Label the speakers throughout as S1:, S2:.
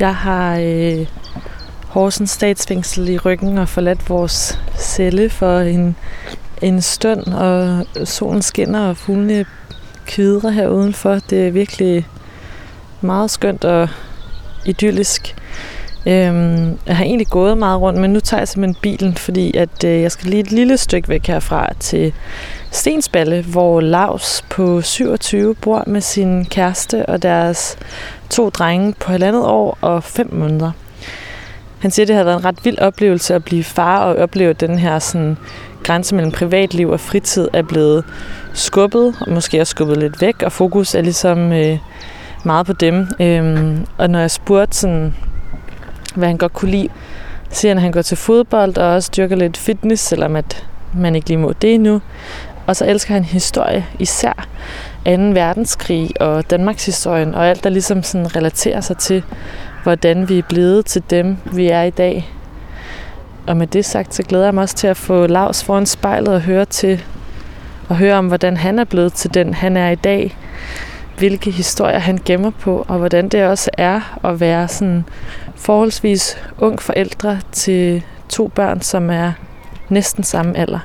S1: Jeg har øh, Horsens statsfængsel i ryggen og forladt vores celle for en, en stund, og solen skinner, og fuglene kvidrer her udenfor. Det er virkelig meget skønt og idyllisk. Øhm, jeg har egentlig gået meget rundt, men nu tager jeg simpelthen bilen, fordi at øh, jeg skal lige et lille stykke væk herfra til Stensballe, hvor Lars på 27 bor med sin kæreste og deres to drenge på halvandet år og fem måneder. Han siger, at det har været en ret vild oplevelse at blive far og opleve den her sådan, grænse mellem privatliv og fritid er blevet skubbet, og måske også skubbet lidt væk, og fokus er ligesom øh, meget på dem. Øhm, og når jeg spurgte, sådan, hvad han godt kunne lide, siger han, at han går til fodbold og også dyrker lidt fitness, selvom at man ikke lige må det endnu. Og så elsker han historie, især 2. verdenskrig og Danmarks historien, og alt, der ligesom sådan relaterer sig til, hvordan vi er blevet til dem, vi er i dag. Og med det sagt, så glæder jeg mig også til at få Lars foran spejlet og høre til og høre om, hvordan han er blevet til den, han er i dag. Hvilke historier han gemmer på, og hvordan det også er at være sådan forholdsvis ung forældre til to børn, som er næsten samme alder.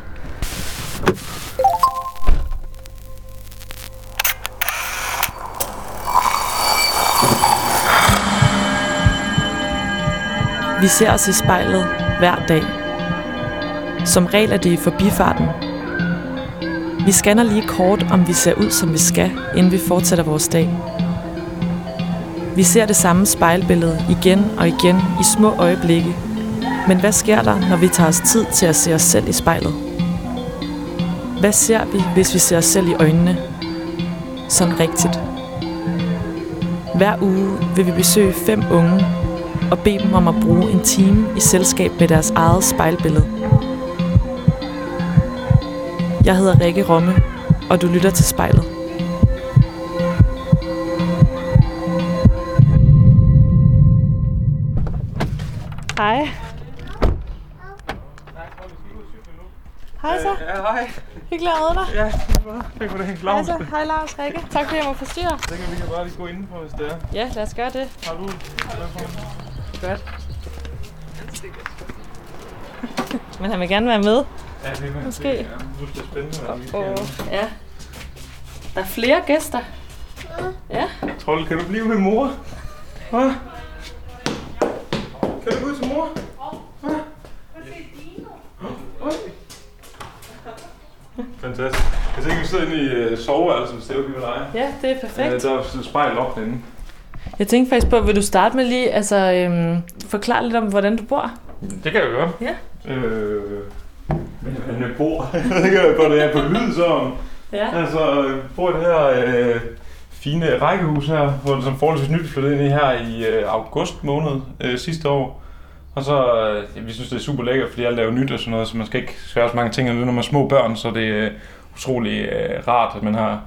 S1: Vi ser os i spejlet hver dag. Som regel er det i forbifarten. Vi scanner lige kort, om vi ser ud, som vi skal, inden vi fortsætter vores dag. Vi ser det samme spejlbillede igen og igen i små øjeblikke. Men hvad sker der, når vi tager os tid til at se os selv i spejlet? Hvad ser vi, hvis vi ser os selv i øjnene? Sådan rigtigt. Hver uge vil vi besøge fem unge og bede dem om at bruge en time i selskab med deres eget spejlbillede. Jeg hedder Rikke Romme, og du lytter til spejlet. Hej. Hej så.
S2: Ja, hej.
S1: Hyggeligt at møde dig.
S2: Ja, tak for det.
S1: Hej
S2: Lars.
S1: så. Hej Lars Rikke. Tak fordi jeg må forstyrre.
S2: Jeg tænker, vi kan bare lige gå indenfor, hvis det er.
S1: Ja, lad os gøre det.
S2: Har du telefonen?
S1: Godt. Men han vil gerne være med.
S2: Ja, det er
S1: Måske.
S2: Det, ja, det er spændende. vi kan-
S1: Og ja. Der er flere gæster. Ja.
S2: Trold, kan du blive med mor? Hvad? Kan du gå ud til mor? Hvad? Oj. Fantastisk. Jeg tænker, vi sidder inde i uh, soveværelset, hvis det er okay med dig.
S1: Ja, det er perfekt.
S2: Uh, der er et spejl op derinde.
S1: Jeg tænkte faktisk på, vil du starte med lige altså, øhm, forklare lidt om, hvordan du bor?
S2: Det kan jeg gøre.
S1: Ja.
S2: Øh, men jeg bor, jeg ved ikke, hvor det er på lyd, så
S1: Ja.
S2: Altså, jeg bor det her øh, fine rækkehus her, hvor det som forholdsvis nyt flyttede ind i her i øh, august måned øh, sidste år. Og så, øh, vi synes, det er super lækkert, fordi alt er jo nyt og sådan noget, så man skal ikke svære så mange ting, og når man er små børn, så er det øh, utrolig øh, rart, at man har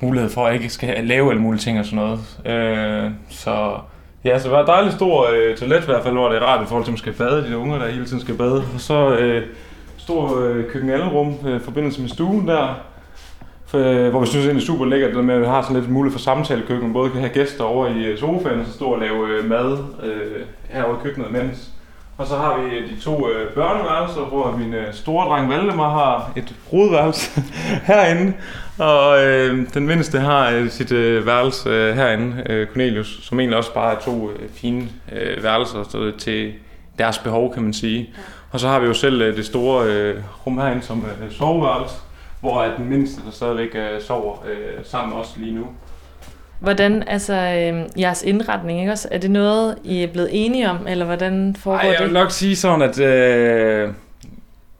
S2: mulighed for at ikke skal lave alle mulige ting og sådan noget. Øh, så ja, så det var et dejligt stor øh, toilet i hvert fald, hvor det er rart i forhold til, at man skal bade, de unger, der hele tiden skal bade. Og så øh, stor øh, køkkenalrum øh, forbindelse med stuen der, for, øh, hvor vi synes, det er super lækkert, det med, at vi har sådan lidt mulighed for samtalekøkken. Både kan have gæster over i øh, sofaen, og så stå og lave øh, mad øh, herovre i køkkenet imens. Og så har vi de to øh, børneværelser, hvor min øh, store dreng Valdemar har et rodeværelse herinde. Og øh, den mindste har øh, sit øh, værelse øh, herinde, øh, Cornelius, som egentlig også bare er to øh, fine øh, værelser så, til deres behov, kan man sige. Og så har vi jo selv øh, det store øh, rum herinde som øh, soveværelse, hvor at den mindste der stadigvæk øh, sover øh, sammen med os lige nu.
S1: Hvordan, altså, øhm, jeres indretning, ikke også? Er det noget, I er blevet enige om, eller hvordan foregår
S2: Ej, jeg vil
S1: det?
S2: nok sige sådan, at øh,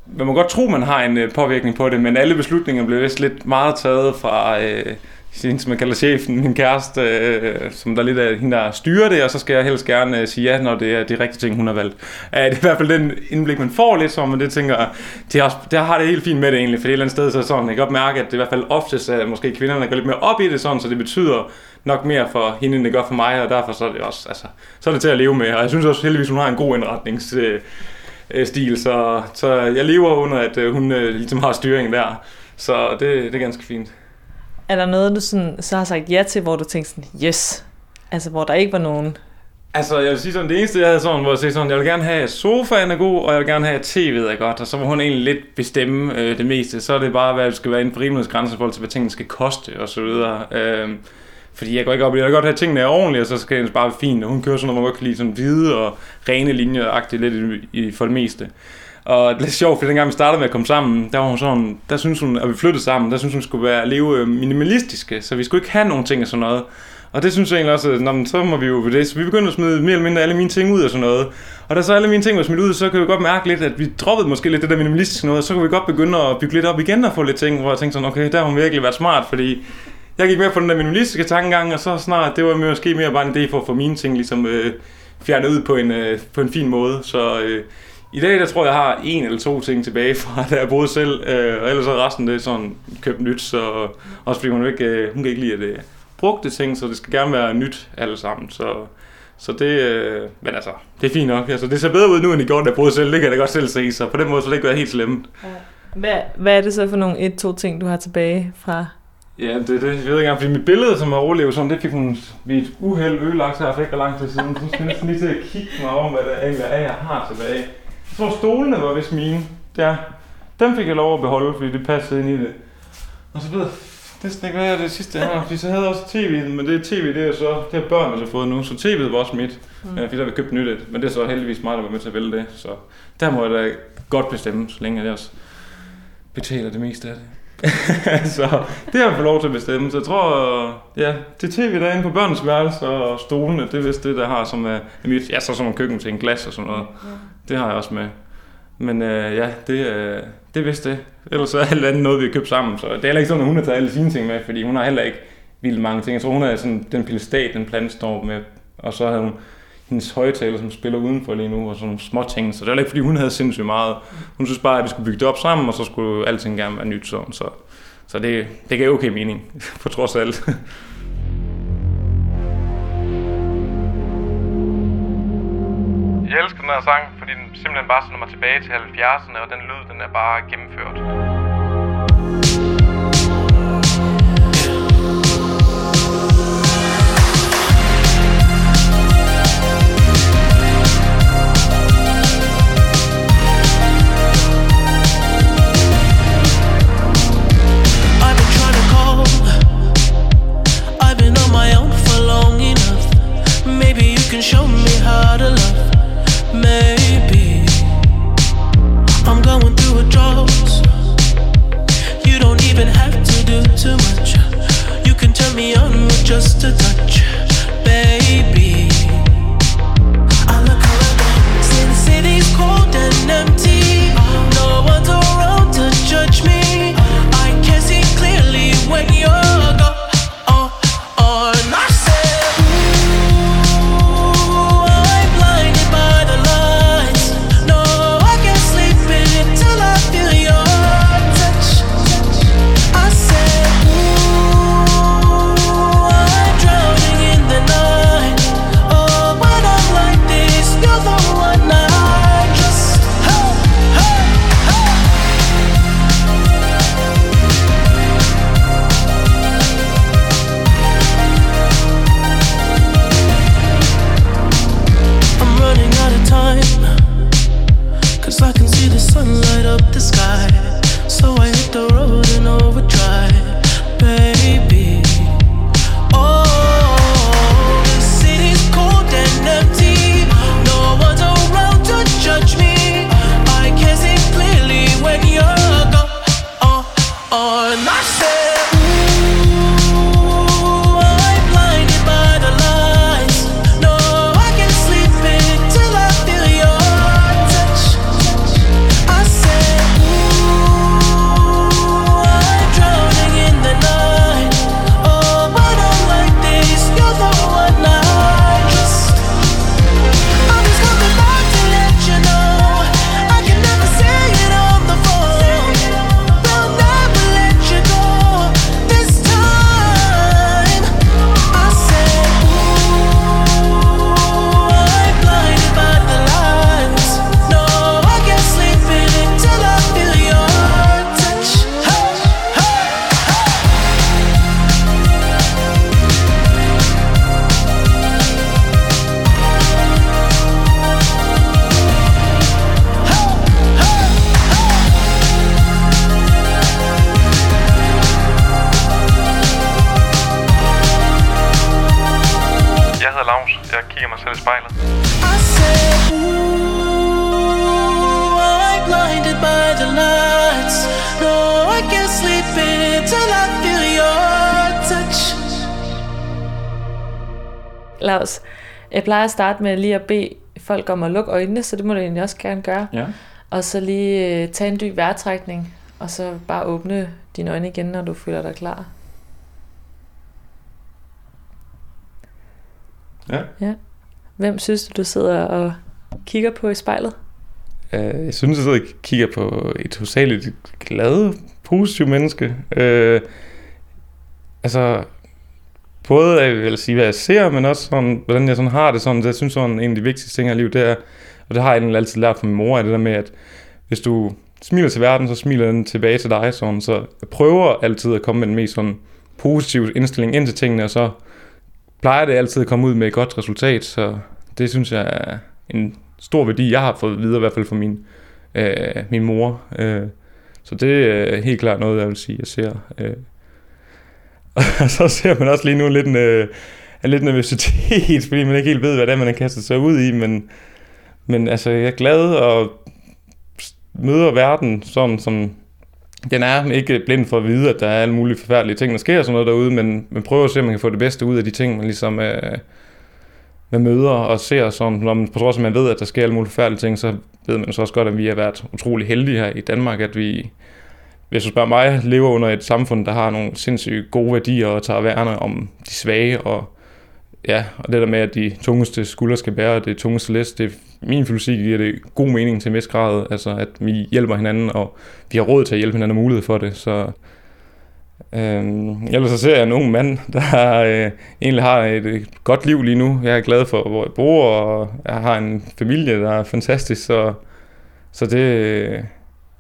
S2: man må godt tro, man har en øh, påvirkning på det, men alle beslutninger bliver vist lidt meget taget fra øh, hende, som jeg kalder chefen, min kæreste, øh, som der lidt er hende, der styrer det, og så skal jeg helst gerne øh, sige ja, når det er de rigtige ting, hun har valgt. Øh, det er i hvert fald den indblik, man får lidt som, man det tænker det, har, det har det helt fint med det egentlig, for et eller andet sted, så er sådan, jeg kan godt mærke, at det i hvert fald oftest er måske kvinderne, der går lidt mere op i det sådan, så det betyder nok mere for hende, end det gør for mig, og derfor så er det også, altså, så er det til at leve med, og jeg synes også heldigvis, hun har en god indretnings... Øh, øh stil, så, så jeg lever under, at øh, hun øh, ligesom har styringen der. Så det, det er ganske fint.
S1: Er der noget, du sådan, så har sagt ja til, hvor du tænkte sådan, yes, altså hvor der ikke var nogen
S2: Altså, jeg vil sige sådan, det eneste, jeg havde sådan, hvor jeg sagde sådan, jeg vil gerne have, at sofaen er god, og jeg vil gerne have, at tv'et er godt, og så må hun egentlig lidt bestemme øh, det meste. Så er det bare, hvad det skal være inden for rimelighedsgrænsen i forhold til, hvad tingene skal koste, og så videre. Øh, fordi jeg går ikke op i, jeg vil godt have, at tingene er ordentlige, og så skal det bare være fint. Og hun kører sådan noget, man godt kan lide sådan hvide og rene linjer lidt i, i, for det meste. Og det er lidt sjovt, for dengang vi startede med at komme sammen, der var hun sådan, der synes hun, at vi flyttede sammen, der synes hun skulle være leve øh, minimalistiske, så vi skulle ikke have nogen ting og sådan noget. Og det synes jeg egentlig også, at når, så må vi jo ved det. Så vi begyndte at smide mere eller mindre alle mine ting ud og sådan noget. Og da så alle mine ting var smidt ud, så kan vi godt mærke lidt, at vi droppede måske lidt det der minimalistiske noget, og så kan vi godt begynde at bygge lidt op igen og få lidt ting, hvor jeg tænkte sådan, okay, der har hun virkelig været smart, fordi jeg gik med på den der minimalistiske tankegang, og så snart, det var måske mere bare en idé for at få mine ting ligesom øh, fjernet ud på en, øh, på en fin måde. Så øh, i dag, der tror jeg, jeg har en eller to ting tilbage fra, da jeg boede selv, øh, og ellers så resten det er sådan købt nyt, så også fordi hun, ikke, øh, hun kan ikke lide, at det brugte ting, så det skal gerne være nyt alle sammen. Så, så det, øh, men altså, det er fint nok. Altså, det ser bedre ud nu, end i går, da jeg boede selv. Det kan jeg da godt selv se, så på den måde så det ikke være helt slemt.
S1: Hvad, hvad er det så for nogle et-to ting, du har tilbage fra
S2: Ja, det, det jeg ved ikke engang, fordi mit billede, som har overlevet sådan, det fik hun ved et uheld ødelagt her for ikke lang tid siden. Så skal jeg næsten lige til at kigge mig om, hvad det egentlig er, jeg har tilbage. Jeg tror, stolene var vist mine. Ja, dem fik jeg lov at beholde, fordi det passede ind i det. Og så ved jeg næsten ikke, hvad er det sidste her. Fordi så havde jeg også tv'et, men det tv, det er så, det har børnene så fået nu, så tv'et var også mit. Mm. Ja, fordi der har vi købt nyt et, men det er så heldigvis mig, der var med til at vælge det. Så der må jeg da godt bestemme, så længe jeg også betaler det meste af det. så det har jeg fået lov til at bestemme. Så jeg tror, ja, det tv derinde på børnens værelse og stolene, det er vist det, der har som er mit. Ja, så sådan nogle en glas og sådan noget. Det har jeg også med. Men øh, ja, det, øh, det vidste vist det. Ellers er alt andet noget, vi har købt sammen. Så det er heller ikke sådan, at hun har taget alle sine ting med, fordi hun har heller ikke vildt mange ting. Jeg tror, hun har sådan den pilestat, den plante står med. Og så havde hun hendes højtaler, som spiller udenfor lige nu, og sådan nogle små ting. Så det var ikke, fordi hun havde sindssygt meget. Hun synes bare, at vi skulle bygge det op sammen, og så skulle alting gerne være nyt sådan. Så, så det, det gav okay mening, på trods af alt. Jeg elsker den her sang, fordi den simpelthen bare sender mig tilbage til 70'erne, og den lyd, den er bare gennemført. can show me how to love. Maybe I'm going through a drought. You don't even have to do too much. You can turn me on with just a touch,
S1: Lars, jeg plejer at starte med lige at bede folk om at lukke øjnene, så det må du egentlig også gerne gøre.
S2: Ja.
S1: Og så lige øh, tage en dyb vejrtrækning, og så bare åbne dine øjne igen, når du føler dig klar.
S2: Ja.
S1: Ja. Hvem synes du, du sidder og kigger på i spejlet?
S2: Øh, jeg synes, jeg sidder og kigger på et hovedsageligt glad, positivt menneske. Øh, altså, både jeg vil sige, hvad jeg ser, men også sådan, hvordan jeg sådan har det sådan. Så jeg synes sådan, en af de vigtigste ting i livet, det er, og det har jeg altid lært fra min mor, er det der med, at hvis du smiler til verden, så smiler den tilbage til dig. Sådan. Så jeg prøver altid at komme med den mest sådan positive indstilling ind til tingene, og så plejer det altid at komme ud med et godt resultat. Så det synes jeg er en stor værdi, jeg har fået videre, i hvert fald fra min, øh, min mor. Øh, så det er helt klart noget, jeg vil sige, jeg ser. Øh. Og så ser man også lige nu lidt, en, øh, en lidt nervøsitet, fordi man ikke helt ved, hvad det er, man har kastet sig ud i, men, men altså, jeg er glad og møder verden sådan, som den er. Ikke blind for at vide, at der er alle mulige forfærdelige ting, der sker sådan noget derude, men man prøver at se, om man kan få det bedste ud af de ting, man ligesom øh, man møder og ser sådan, når man, på trods af, at man ved, at der sker alle mulige forfærdelige ting, så ved man så også godt, at vi har været utrolig heldige her i Danmark, at vi, hvis du spørger mig, lever under et samfund, der har nogle sindssygt gode værdier og tager værne om de svage, og ja, og det der med, at de tungeste skuldre skal bære det tungeste læs, det er min filosofi giver det god mening til en vis grad, altså at vi hjælper hinanden, og vi har råd til at hjælpe hinanden og mulighed for det, så Øhm, ellers så ser jeg en ung mand, der øh, egentlig har et, et godt liv lige nu. Jeg er glad for, hvor jeg bor, og jeg har en familie, der er fantastisk, så, så det... Øh,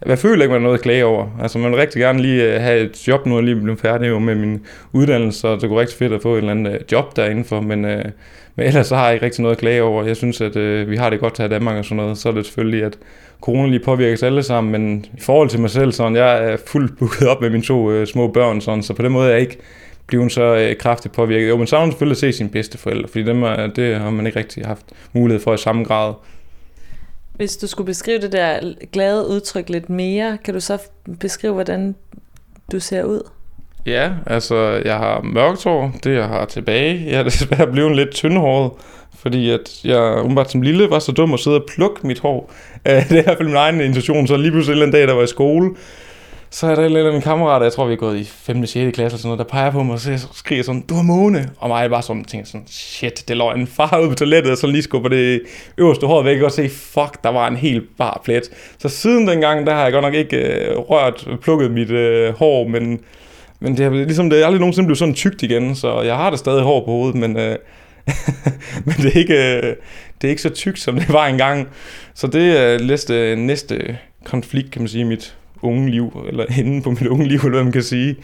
S2: jeg føler ikke, man har noget at klage over. Altså, man vil rigtig gerne lige øh, have et job nu, og lige blive færdig med min uddannelse, og det kunne rigtig fedt at få et eller andet øh, job derinde men, øh, men ellers så har jeg ikke rigtig noget at klage over. Jeg synes, at øh, vi har det godt her i Danmark og sådan noget. Så er det selvfølgelig, at corona lige påvirker os alle sammen, men i forhold til mig selv, sådan, jeg er fuldt booket op med mine to øh, små børn, sådan, så på den måde er jeg ikke blevet så øh, kraftigt påvirket. Jo, men savner selvfølgelig at se sine bedste forældre, fordi dem er, det har man ikke rigtig haft mulighed for i samme grad.
S1: Hvis du skulle beskrive det der glade udtryk lidt mere, kan du så beskrive, hvordan du ser ud?
S2: Ja, altså jeg har mørkt hår, det jeg har tilbage. Jeg er desværre blevet lidt tyndhåret, fordi at jeg umiddelbart som lille var så dum at sidde og plukke mit hår. det er i hvert fald min egen intention, så lige pludselig en dag, der var i skole, så er der en eller anden kammerater, jeg tror vi er gået i 5. 6. klasse eller sådan noget, der peger på mig og så skriger sådan, du har måne. Og mig bare sådan, tænker sådan, shit, det lå en far ud på toilettet, og så lige skubber det øverste hår væk, og se, fuck, der var en helt bar plet. Så siden dengang, der har jeg godt nok ikke øh, rørt, plukket mit øh, hår, men, men det er ligesom, det er aldrig nogensinde blevet sådan tykt igen, så jeg har det stadig hår på hovedet, men, øh, men det, er ikke, øh, det er ikke så tykt, som det var engang. Så det er næste, øh, næste konflikt, kan man sige, mit unge liv, eller inde på mit unge liv, eller hvad man kan sige.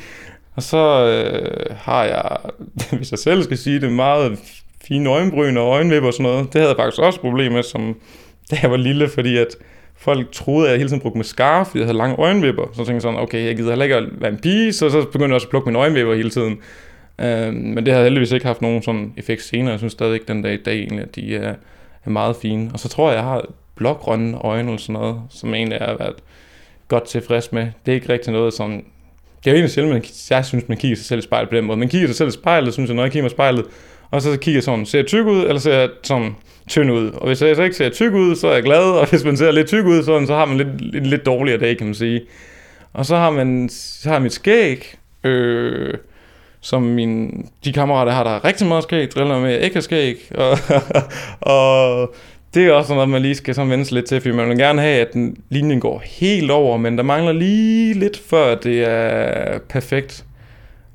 S2: Og så øh, har jeg, hvis jeg selv skal sige det, meget fine øjenbryn og øjenvipper og sådan noget. Det havde jeg faktisk også problemer med, som da jeg var lille, fordi at folk troede, at jeg hele tiden brugte mascara, fordi jeg havde lange øjenvipper. Så tænkte jeg sådan, okay, jeg gider heller ikke at være en pige, så, så begyndte jeg også at plukke mine øjenvipper hele tiden. Øh, men det har heldigvis ikke haft nogen sådan effekt senere. Jeg synes stadig ikke den dag i dag egentlig, at de er, er meget fine. Og så tror jeg, jeg har blågrønne øjne eller sådan noget, som egentlig er været godt tilfreds med. Det er ikke rigtig noget, som... Det er jo egentlig selv, man, jeg synes, man kigger sig selv i spejlet på den måde. Man kigger sig selv i spejlet, synes jeg, når jeg kigger mig i spejlet, og så kigger jeg sådan, ser jeg tyk ud, eller ser jeg sådan tynd ud. Og hvis jeg så ikke ser tyk ud, så er jeg glad, og hvis man ser lidt tyk ud, sådan, så har man lidt, lidt, lidt dårligere dag, kan man sige. Og så har man så har mit skæg, øh, som min, de kammerater har, der har rigtig meget skæg, driller med, ikke har skæg, og, og det er også noget, man lige skal sådan vende lidt til, fordi man vil gerne have, at den linjen går helt over, men der mangler lige lidt, før det er perfekt.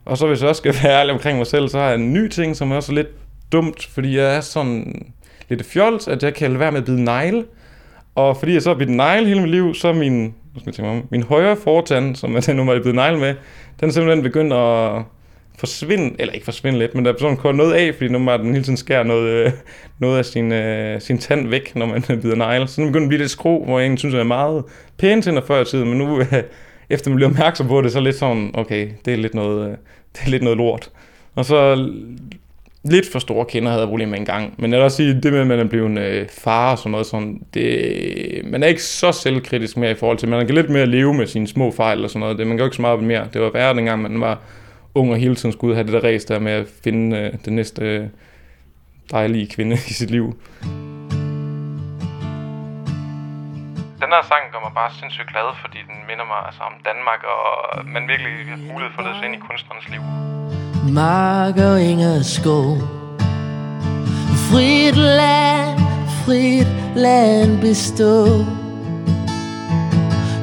S2: Og så hvis jeg også skal være ærlig omkring mig selv, så har jeg en ny ting, som er også lidt dumt, fordi jeg er sådan lidt fjols, at jeg kan lade være med at bide negle. Og fordi jeg så har bidt negle hele mit liv, så er min, nu skal jeg tænke mig, min højre fortand, som jeg nu var bidt negle med, den er simpelthen begyndt at forsvinde, eller ikke forsvinde lidt, men der er sådan kun noget af, fordi nu den hele tiden skærer noget, øh, noget af sin, øh, sin tand væk, når man bider negle. Så nu begynder at blive lidt skro, hvor jeg egentlig synes, det er meget pænt til før i tiden, men nu, øh, efter man bliver opmærksom på det, så er lidt sådan, okay, det er lidt noget, øh, det er lidt noget lort. Og så lidt for store kinder havde jeg problemer med en gang. Men jeg vil også sige, det med, at man er blevet en øh, far og sådan noget, sådan, det, man er ikke så selvkritisk mere i forhold til, man kan lidt mere leve med sine små fejl og sådan noget. Det, man gør ikke så meget mere. Det var værre dengang, man var ung og hele tiden skulle have det der race der med at finde øh, den næste øh, dejlige kvinde i sit liv. Den her sang gør mig bare sindssygt glad, fordi den minder mig altså, om Danmark, og man virkelig har mulighed for at sig ind i kunstnernes liv.
S3: Mark og Inger skov Frit land, frit land bestå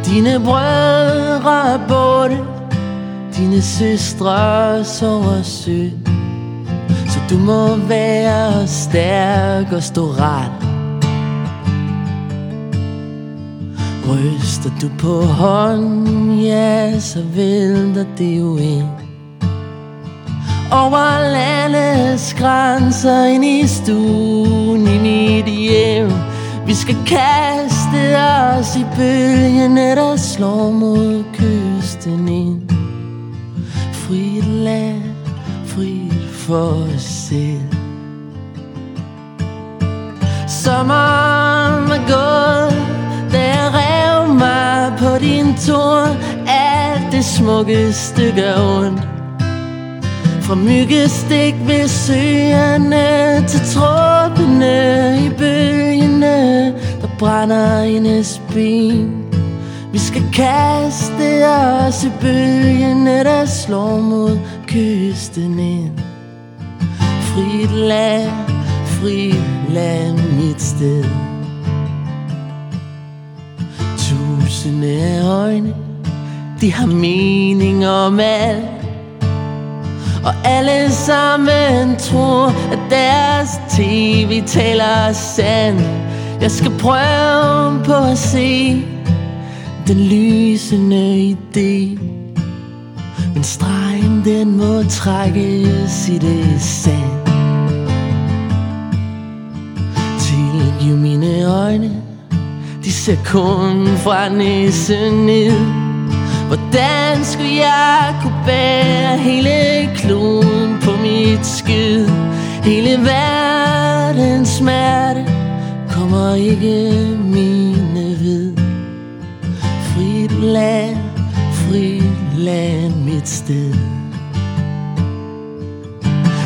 S3: Dine brødre borte dine søstre sover sødt Så du må være stærk og stå ret Ryster du på hånden, ja, så vælter det jo ind. Over landets grænser ind i stuen i mit hjem. Vi skal kaste os i bølgen, der slår mod kysten ind. Frit land, frit for os selv. Sommeren er gået, da jeg rev mig på din torn. Alt det smukkeste gør ondt fra myggestik ved søerne til tråbene i bølgene, der brænder hendes ben. Vi skal kaste os i bølgene, der slår mod kysten ind. Frit land, frit land, mit sted. Tusinde øjne, de har mening om alt og alle sammen tror, at deres tv taler sandt Jeg skal prøve på at se den lysende idé. Men stregen den må trækkes i det sand. Tilgiv mine øjne De ser kun fra næsen ned. Hvordan skulle jeg kunne bære hele kloden på mit skid? Hele verdens smerte kommer ikke min Frit land, frit land, mit sted.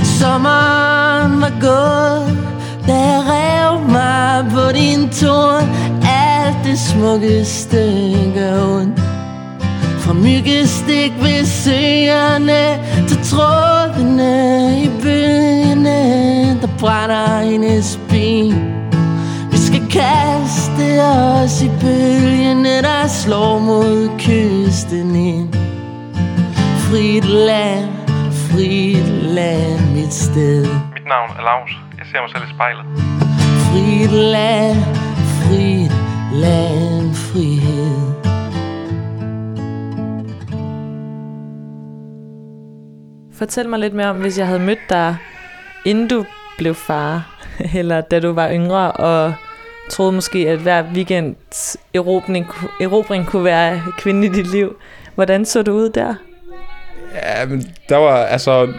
S3: Sommeren var gået, da jeg rev mig på din torn. Alt det smukkeste gør ondt. Fra myggestik ved søerne Til trådene i bølgene Der brænder hendes ben Vi skal kaste os i bølgene Der slår mod kysten ind Frit land, frit land, mit sted
S2: Mit navn er Lars. Jeg ser mig selv i spejlet.
S3: Frit land, frit land, frihed
S1: Fortæl mig lidt mere om, hvis jeg havde mødt dig, inden du blev far, eller da du var yngre, og troede måske, at hver weekends erobring, erobring kunne være kvinde i dit liv. Hvordan så du ud der?
S2: Ja, men der var, altså...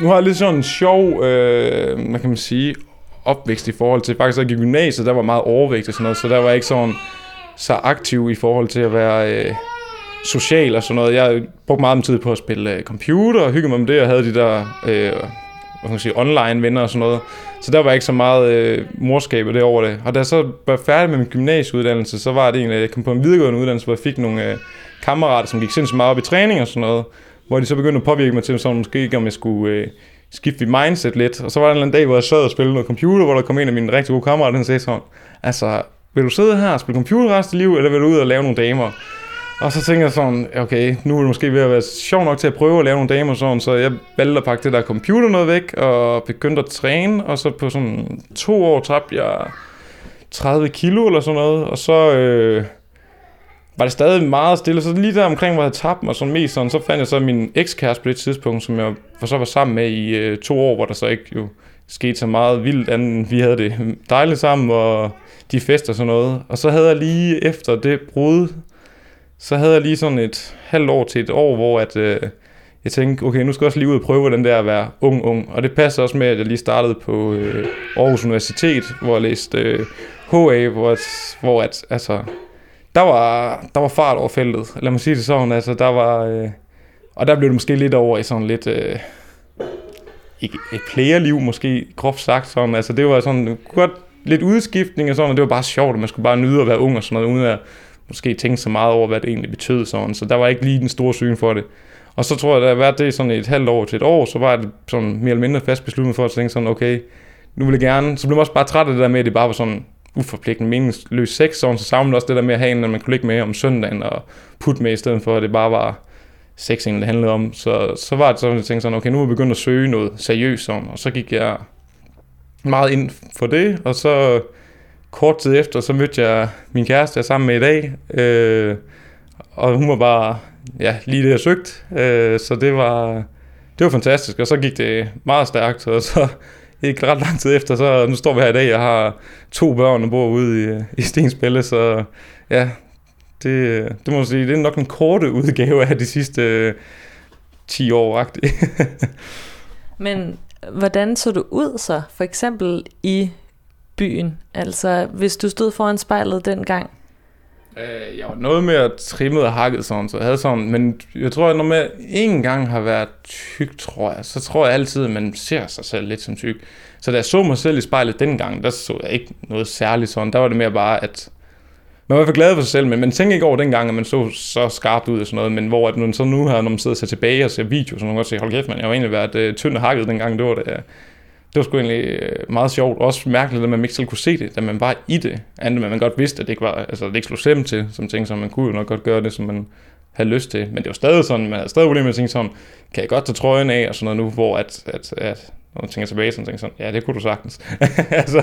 S2: Nu har jeg lidt sådan en sjov, øh, hvad kan man sige, opvækst i forhold til... Faktisk, da jeg gik i gymnasiet, der var meget overvægt og sådan noget, så der var jeg ikke sådan så aktiv i forhold til at være... Øh, social og sådan noget. Jeg brugte meget tid på at spille øh, computer og hygge mig med det, og havde de der øh, hvad skal man sige, online venner og sådan noget. Så der var ikke så meget øh, morskab det over det. Og da jeg så var færdig med min gymnasieuddannelse, så var det egentlig, at jeg kom på en videregående uddannelse, hvor jeg fik nogle øh, kammerater, som gik sindssygt meget op i træning og sådan noget. Hvor de så begyndte at påvirke mig til, sådan, måske ikke om jeg skulle øh, skifte mit mindset lidt. Og så var der en eller anden dag, hvor jeg sad og spillede noget computer, hvor der kom en af mine rigtig gode kammerater, og sagde sådan, altså, vil du sidde her og spille computer resten af livet, eller vil du ud og lave nogle damer? Og så tænkte jeg sådan, okay, nu er det måske ved at være sjov nok til at prøve at lave nogle damer sådan, så jeg valgte at pakke det der computer noget væk, og begyndte at træne, og så på sådan to år tabte jeg 30 kilo eller sådan noget, og så øh, var det stadig meget stille, så lige der omkring, hvor jeg tabte mig sådan mest sådan, så fandt jeg så min ekskæreste på det tidspunkt, som jeg for så var sammen med i øh, to år, hvor der så ikke jo skete så meget vildt andet, vi havde det dejligt sammen, og de fester og sådan noget. Og så havde jeg lige efter det brud, så havde jeg lige sådan et halvt år til et år, hvor at, øh, jeg tænkte, okay, nu skal jeg også lige ud og prøve, hvordan det er at være ung, ung. Og det passer også med, at jeg lige startede på øh, Aarhus Universitet, hvor jeg læste øh, HA, hvor, at, hvor at, altså, der var, der var fart over feltet. Lad mig sige det sådan, altså, der var... Øh, og der blev det måske lidt over i sådan lidt... Øh, ikke et playerliv måske, groft sagt sådan. Altså det var sådan godt lidt udskiftning og sådan, og det var bare sjovt, at man skulle bare nyde at være ung og sådan noget, uden at måske tænke så meget over, hvad det egentlig betød sådan. Så der var ikke lige den store syn for det. Og så tror jeg, at der har været det sådan et halvt år til et år, så var det sådan mere eller mindre fast besluttet for at tænke sådan, okay, nu vil jeg gerne, så blev man også bare træt af det der med, at det bare var sådan uforpligtende, meningsløs sex, sådan, så savnede også det der med at have en, at man kunne ligge med om søndagen og putte med, i stedet for at det bare var sex, det handlede om. Så, så var det sådan, at jeg tænkte sådan, okay, nu er jeg begyndt at søge noget seriøst sådan, og så gik jeg meget ind for det, og så kort tid efter, så mødte jeg min kæreste, jeg er sammen med i dag, øh, og hun var bare ja, lige det, jeg søgte. Øh, så det var, det var fantastisk, og så gik det meget stærkt, og så ikke ret lang tid efter, så nu står vi her i dag, jeg har to børn, og bor ude i, i Stensbælle, så ja, det, det må man sige, det er nok en korte udgave af de sidste øh, 10 år.
S1: Men hvordan så du ud så, for eksempel i byen? Altså, hvis du stod foran spejlet dengang,
S2: Øh, jeg var noget mere trimmet og hakket sådan, så jeg havde sådan, men jeg tror, at når man en gang har været tyk, tror jeg, så tror jeg altid, at man ser sig selv lidt som tyk. Så da jeg så mig selv i spejlet dengang, der så jeg ikke noget særligt sådan. Der var det mere bare, at man var for glad for sig selv, men man tænker ikke over dengang, at man så så skarpt ud og sådan noget, men hvor at nu, så nu her, når man sidder og ser tilbage og ser video, så man kan godt se, hold kæft, man, jeg har egentlig været øh, tynd og hakket dengang, det var det, det var sgu egentlig øh, meget sjovt. Også mærkeligt, at man ikke selv kunne se det, da man var i det. Andet, at man godt vidste, at det ikke, var, altså, det ikke slog slem til, som ting, som man kunne jo nok godt gøre det, som man havde lyst til. Men det var stadig sådan, man havde stadig problemer med at tænke sådan, kan jeg godt tage trøjen af og sådan noget nu, hvor at, at, at når man tænker tilbage, sådan, tænker sådan, ja, det kunne du sagtens. altså,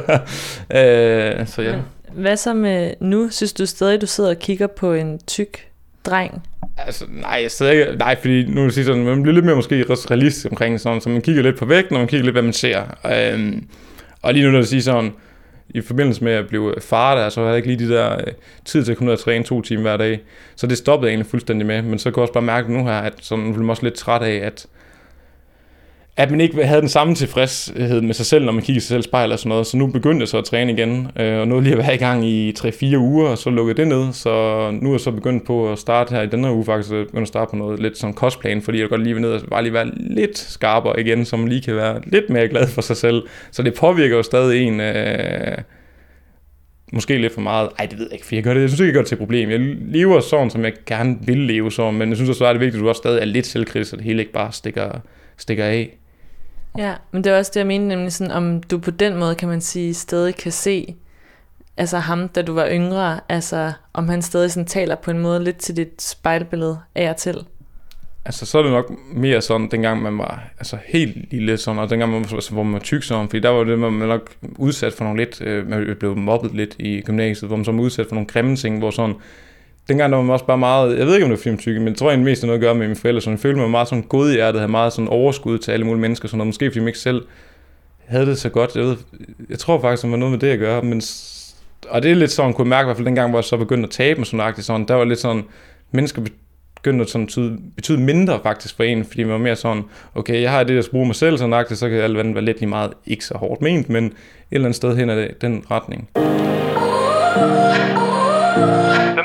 S2: øh, så ja.
S1: Hvad så med nu? Synes du stadig, du sidder og kigger på en tyk dreng?
S2: Altså, nej, jeg sidder ikke, nej, fordi nu vil sige sådan, man bliver lidt mere måske realist omkring sådan, så man kigger lidt på vægten, og man kigger lidt, hvad man ser. Øhm, og lige nu, når jeg siger sådan, i forbindelse med at blive far der, så havde jeg ikke lige de der øh, tid til at komme og træne to timer hver dag. Så det stoppede jeg egentlig fuldstændig med. Men så kunne jeg også bare mærke nu her, at sådan, nu blev man også lidt træt af, at at man ikke havde den samme tilfredshed med sig selv, når man kigger sig selv i spejl og sådan noget. Så nu begyndte jeg så at træne igen, øh, og nu lige at være i gang i 3-4 uger, og så lukkede det ned. Så nu er jeg så begyndt på at starte her i denne uge faktisk, begyndt at starte på noget lidt sådan kostplan, fordi jeg godt lige vil ned og bare lige være lidt skarpere igen, så man lige kan være lidt mere glad for sig selv. Så det påvirker jo stadig en... Øh, måske lidt for meget. Ej, det ved jeg ikke, for jeg gør det. Jeg synes ikke, jeg gør det til et problem. Jeg lever sådan, som jeg gerne vil leve sådan, men jeg synes også, at det er vigtigt, at du også stadig er lidt selvkritisk, så det hele ikke bare stikker, stikker af.
S1: Ja, men det er også det, jeg mener, nemlig sådan, om du på den måde, kan man sige, stadig kan se altså ham, da du var yngre, altså om han stadig sådan taler på en måde lidt til dit spejlbillede af og til.
S2: Altså, så er det nok mere sådan, dengang man var altså, helt lille, sådan, og dengang man, altså, hvor man var tyk sådan, fordi der var det, man var nok udsat for nogle lidt, øh, man blev mobbet lidt i gymnasiet, hvor man så var udsat for nogle grimme ting, hvor sådan, dengang der var man også bare meget, jeg ved ikke om det var filmtykke, men jeg tror egentlig mest det noget at gøre med mine forældre, så jeg følte mig meget sådan god i hjertet, havde meget sådan overskud til alle mulige mennesker, sådan noget. måske fordi man ikke selv havde det så godt, jeg ved, jeg tror faktisk, det var noget med det at gøre, men og det er lidt sådan, kunne jeg mærke i hvert fald dengang, hvor jeg så begyndte at tabe mig sådan, sådan der var lidt sådan, mennesker begyndte at sådan betyde, betyde mindre faktisk for en, fordi man var mere sådan, okay, jeg har det, der bruger mig selv sådan så kan alt være lidt lige meget ikke så hårdt ment, men et eller andet sted hen ad den retning.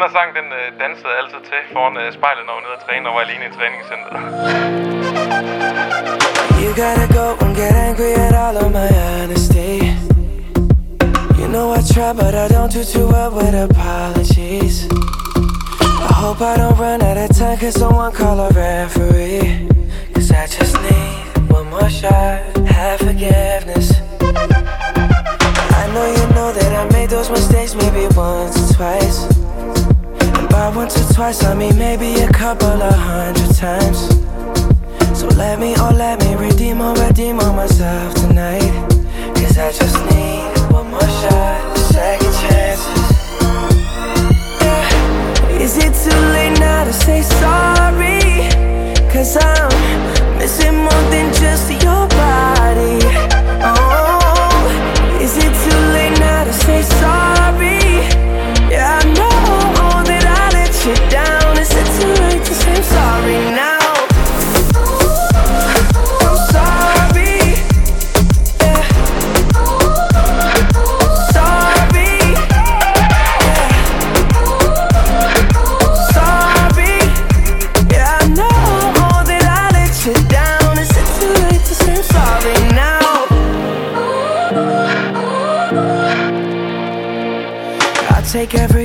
S2: Her sang, den øh, dansede jeg altid til foran øh, spejlet, når jeg var nede og træne, og var alene i træningscenteret. You gotta go and get angry at all of my honesty. You know I try but I don't do too well with apologies. I hope I don't run out of time cause someone call a referee. Cause I just need one more shot, have forgiveness. I know you know that I made those mistakes maybe once or twice by once or twice, I mean maybe a couple of hundred times. So let me, oh let me redeem or redeem on myself tonight. Cause I just need one more shot, second chances. Yeah. Is it too late now to say sorry? Cause I'm missing more than just your body.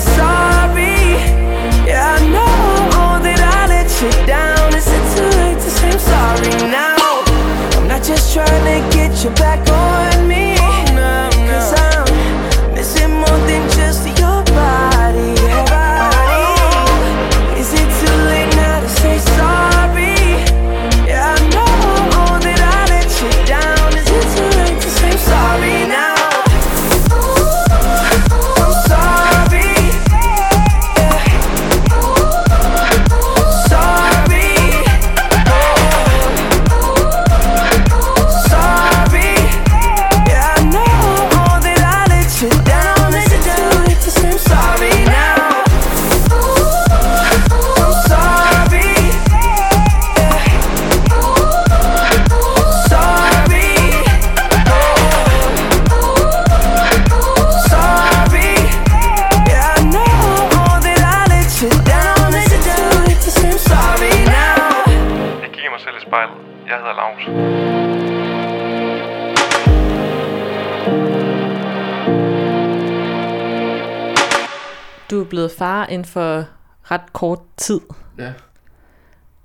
S4: sorry yeah no that I let shit down and sit to it to say I'm sorry now?
S1: For ret kort tid.
S2: Ja.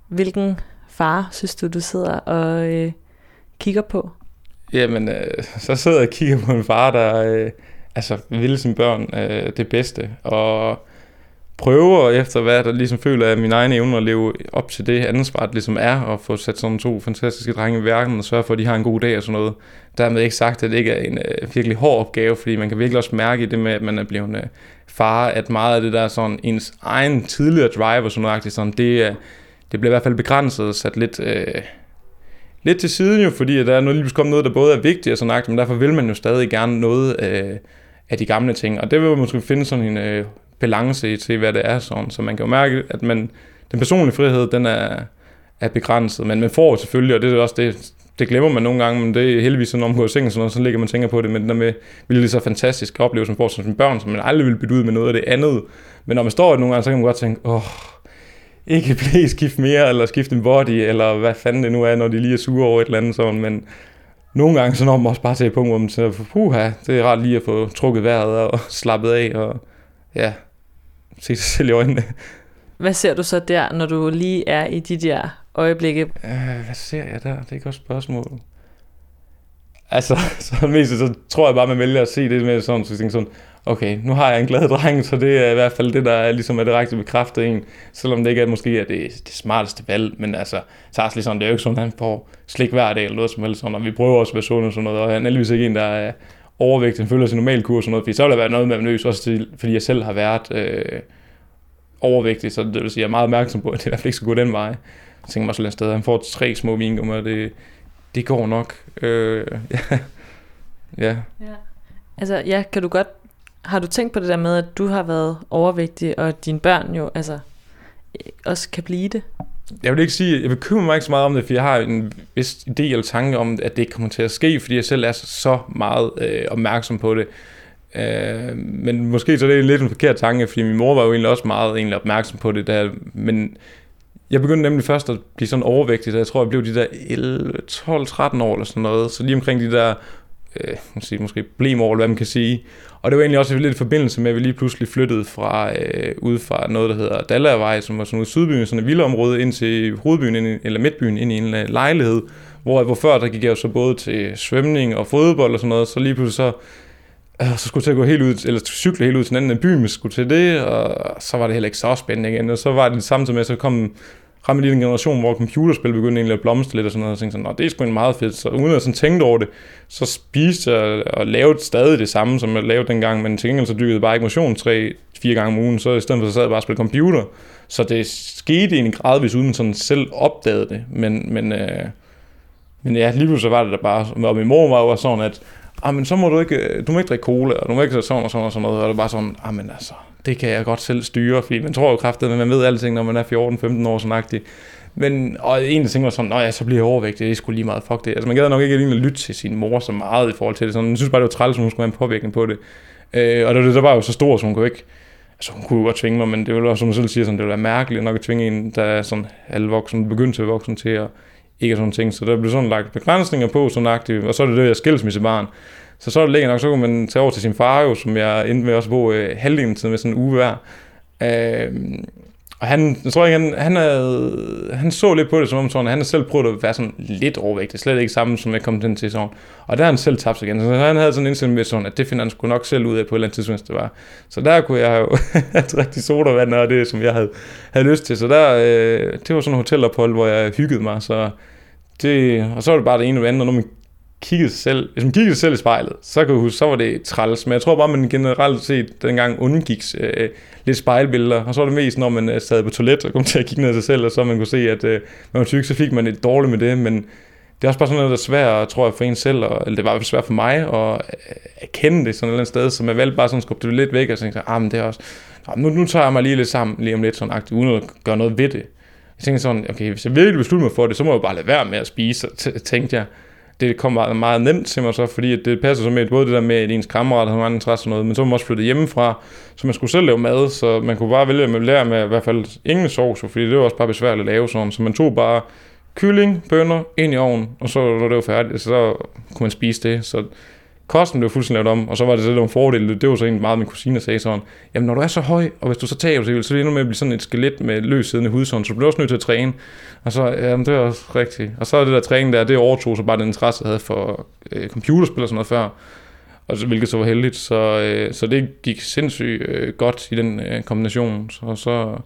S1: Hvilken far synes du, du sidder og øh, kigger på?
S2: Jamen, øh, så sidder jeg og kigger på en far, der øh, altså, vil sine børn øh, det bedste, og prøver efter hvad der ligesom føler af min egen evne at leve op til det ansvar, det ligesom er, og få sat sådan to fantastiske drenge i verden, og sørge for, at de har en god dag og sådan noget. Dermed ikke sagt, at det ikke er en øh, virkelig hård opgave, fordi man kan virkelig også mærke i det med, at man er blevet øh, far, at meget af det der sådan ens egen tidligere drive og sådan noget, sådan, det, øh, det bliver i hvert fald begrænset og sat lidt... Øh, lidt til siden jo, fordi at der er nu lige kommet noget, der både er vigtigt og sådan noget, men derfor vil man jo stadig gerne noget øh, af de gamle ting. Og det vil man måske finde sådan en øh, balance i til, hvad det er sådan. Så man kan jo mærke, at man, den personlige frihed, den er, er begrænset. Men man får selvfølgelig, og det er også det, det glemmer man nogle gange, men det er heldigvis sådan, når man går i sengen, sådan noget, så ligger man og tænker på det, men det der med, ville det så fantastisk oplevelse, man får som børn, som man aldrig ville bytte ud med noget af det andet. Men når man står nogle gange, så kan man godt tænke, åh, ikke blive skift mere, eller skifte en body, eller hvad fanden det nu er, når de lige er sure over et eller andet sådan, men nogle gange så når man også bare til et punkt, hvor man siger, puha, det er rart lige at få trukket vejret og slappet af, og ja, se sig selv i øjnene.
S1: Hvad ser du så der, når du lige er i de der øjeblikke?
S2: Øh, hvad ser jeg der? Det er et godt spørgsmål. Altså, så mest så tror jeg bare, man vælger at se det med sådan, så jeg sådan, okay, nu har jeg en glad dreng, så det er i hvert fald det, der er ligesom er det rigtige bekræftet en. Selvom det ikke er måske er det, det smarteste valg, men altså, så er det sådan, det er jo ikke sådan, at han får slik hver dag eller noget som helst sådan, og vi prøver også at være sunde og sådan noget, og han er heldigvis ikke en, der er overvægtig, han følger sin normal kurs og sådan noget, fordi så vil der være noget med nervøs, også til, fordi jeg selv har været øh, overvægtig, så det vil sige, jeg er meget opmærksom på, at det i hvert fald ikke skal gå den vej. Jeg tænker mig sådan et sted, han får tre små vingummer, det, det går nok. Øh, ja. ja.
S1: Ja. Altså, ja, kan du godt... Har du tænkt på det der med, at du har været overvægtig, og dine børn jo altså også kan blive det?
S2: Jeg vil ikke sige, jeg bekymrer mig ikke så meget om det, for jeg har en vis idé eller tanke om, at det ikke kommer til at ske, fordi jeg selv er så meget øh, opmærksom på det. Øh, men måske så det er det lidt en forkert tanke, fordi min mor var jo egentlig også meget egentlig opmærksom på det der, men jeg begyndte nemlig først at blive sådan overvægtig, så jeg tror, jeg blev de der 11, 12, 13 år eller sådan noget, så lige omkring de der øh, måske, måske blemår, eller hvad man kan sige. Og det var egentlig også lidt i forbindelse med, at vi lige pludselig flyttede fra, øh, ud fra noget, der hedder Dallavej, som var sådan ude i Sydbyen, sådan et villaområde, ind til hovedbyen, ind, i- eller midtbyen, ind i en øh, lejlighed, hvor, hvor før der gik jeg jo så både til svømning og fodbold og sådan noget, så lige pludselig så, og så skulle jeg til at gå helt ud, eller cykle helt ud til den anden af byen, men skulle til det, og så var det heller ikke så spændende igen, og så var det samtidig med, at så kom ramte lige en generation, hvor computerspil begyndte egentlig at blomstre lidt og sådan noget, og tænkte sådan, det er sgu en meget fedt, så uden at sådan tænkte over det, så spiste jeg og lavede stadig det samme, som jeg lavede dengang, men til gengæld så dykkede jeg bare ikke motion tre, fire gange om ugen, så i stedet for så sad jeg bare og spille computer, så det skete egentlig gradvist, uden man sådan selv opdagede det, men, men, øh, men ja, lige pludselig var det der bare, og min mor var jo sådan, at ah, men så må du ikke, øh, du må ikke drikke cola, og du må ikke sådan og sådan og sådan noget, og det er bare sådan, ah, men altså, det kan jeg godt selv styre, fordi man tror jo kraftigt, at man ved alting, når man er 14-15 år sådan agtig. Men, og en af tingene var sådan, nej, så bliver jeg overvægtig, det er sgu lige meget, fuck det. Altså man gad nok ikke lige lytte til sin mor så meget i forhold til det. Sådan, man synes bare, det var træls, at hun skulle have en påvirkning på det. Øh, og det, der var jo så stor, så hun kunne ikke, altså hun kunne jo godt tvinge mig, men det ville også, som hun selv siger, sådan, det ville være mærkeligt nok at tvinge en, der er sådan halvvoksen, begyndt til voksen til at ikke sådan ting. Så der blev sådan lagt begrænsninger på, sådan aktiv, og så er det det, jeg skilsmissebarn. Så så er det længere nok, så kunne man tage over til sin far jo, som jeg endte med også bo øh, halvdelen tid med sådan en uge hver. Øh, og han, jeg tror ikke, han, han, havde, han så lidt på det som om sådan, han har selv prøvet at være sådan lidt overvægtig, slet ikke samme som jeg kom til til sådan. Og der har han selv tabt sig igen, så han havde sådan en indstilling med sådan, at det finder han sgu nok selv ud af på et eller andet tidspunkt, det var. Så der kunne jeg jo have rigtig sodavand og det, som jeg havde, havde lyst til. Så der, øh, det var sådan et hotelophold, hvor jeg hyggede mig, så det, og så var det bare det ene og det andet, og når man kiggede sig selv, hvis man kiggede sig selv i spejlet, så kan du huske, så var det træls. Men jeg tror bare, man generelt set dengang undgik øh, lidt spejlbilleder. Og så var det mest, når man øh, sad på toilet og kom til at kigge ned af sig selv, og så man kunne se, at øh, man var tyk, så fik man et dårligt med det. Men det er også bare sådan noget, der er svært, tror jeg, for en selv, og, eller det var svært for mig at øh, erkende det sådan et eller andet sted, så man valgte bare sådan at skubbe det lidt væk, og tænkte, ah, men det er også, nu, nu tager jeg mig lige lidt sammen, lige om lidt sådan agtigt, uden at gøre noget ved det. Jeg tænkte sådan, okay, hvis jeg virkelig beslutter mig for det, så må jeg bare lade være med at spise, tænkte jeg det kom meget, meget nemt til mig så, fordi det passer så med, både det der med, at ens kammerat havde mange interesse og noget, men så var man også flyttet hjemmefra, så man skulle selv lave mad, så man kunne bare vælge at lære med i hvert fald ingen sovs, fordi det var også bare besværligt at lave sådan, så man tog bare kylling, bønner ind i ovnen, og så når det var færdigt, så kunne man spise det, så kosten blev fuldstændig lavet om, og så var det det, en fordel. Det var så egentlig meget, min kusine sagde sådan, jamen når du er så høj, og hvis du så tager sig, så er det endnu med at blive sådan et skelet med løs siddende hudsånd, så du bliver også nødt til at træne. Og så, jamen det var også rigtigt. Og så er det der træning der, det overtog så bare den interesse, jeg havde for øh, computerspil og sådan noget før. Og så, hvilket så var heldigt. Så, øh, så det gik sindssygt øh, godt i den øh, kombination. Så, så,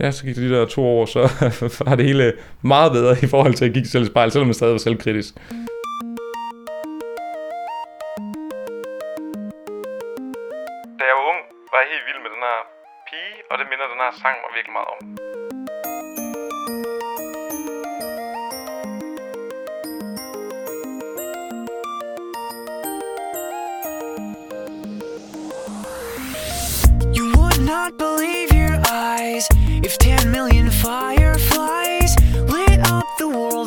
S2: ja, så gik det de der to år, så var det hele meget bedre i forhold til at gik selv i spejl, selvom jeg stadig var selvkritisk.
S5: Hey vil med den her pige og det minder den her sang mig virkelig meget om. You would not believe your eyes if 10 million fireflies lit up the world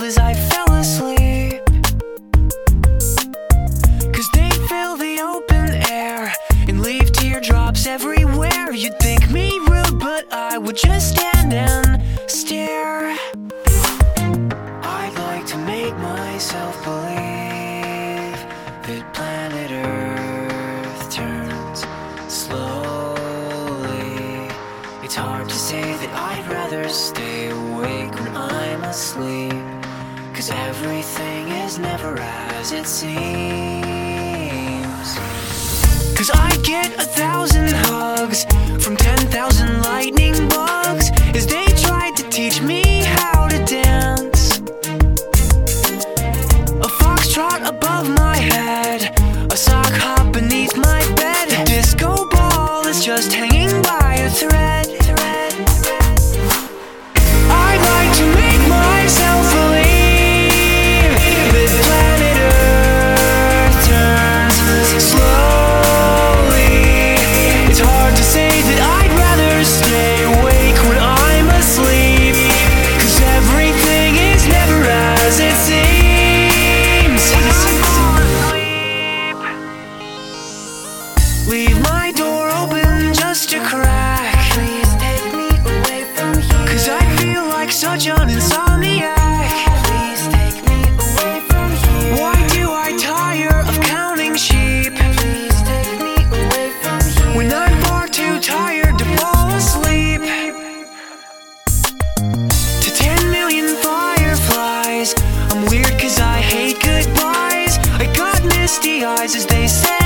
S5: eyes as they said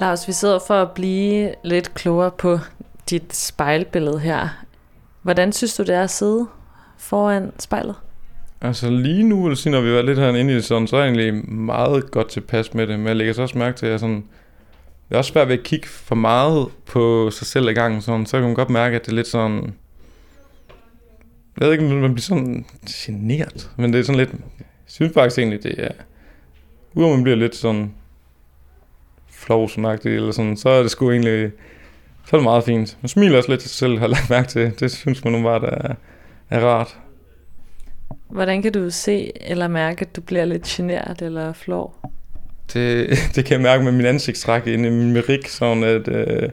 S1: Lars, vi sidder for at blive lidt klogere på dit spejlbillede her. Hvordan synes du, det er at sidde foran spejlet?
S2: Altså lige nu, vil sige, når vi var lidt herinde i det sådan, så er jeg egentlig meget godt tilpas med det. Men jeg lægger så også mærke til, at jeg sådan, det er også svært ved at kigge for meget på sig selv i gangen. Sådan, så kan man godt mærke, at det er lidt sådan... Jeg ved ikke, om man bliver sådan generet, men det er sådan lidt... Jeg synes faktisk egentlig, det er... Udover man bliver lidt sådan flovsnagtig eller sådan, så er det sgu egentlig... Så er det meget fint. Man smiler også lidt til sig selv, har lagt mærke til. Det synes man nu bare, der er, er rart.
S1: Hvordan kan du se eller mærke, at du bliver lidt genert eller flov?
S2: Det, det kan jeg mærke med min ansigtstræk inde i min merik, sådan at øh,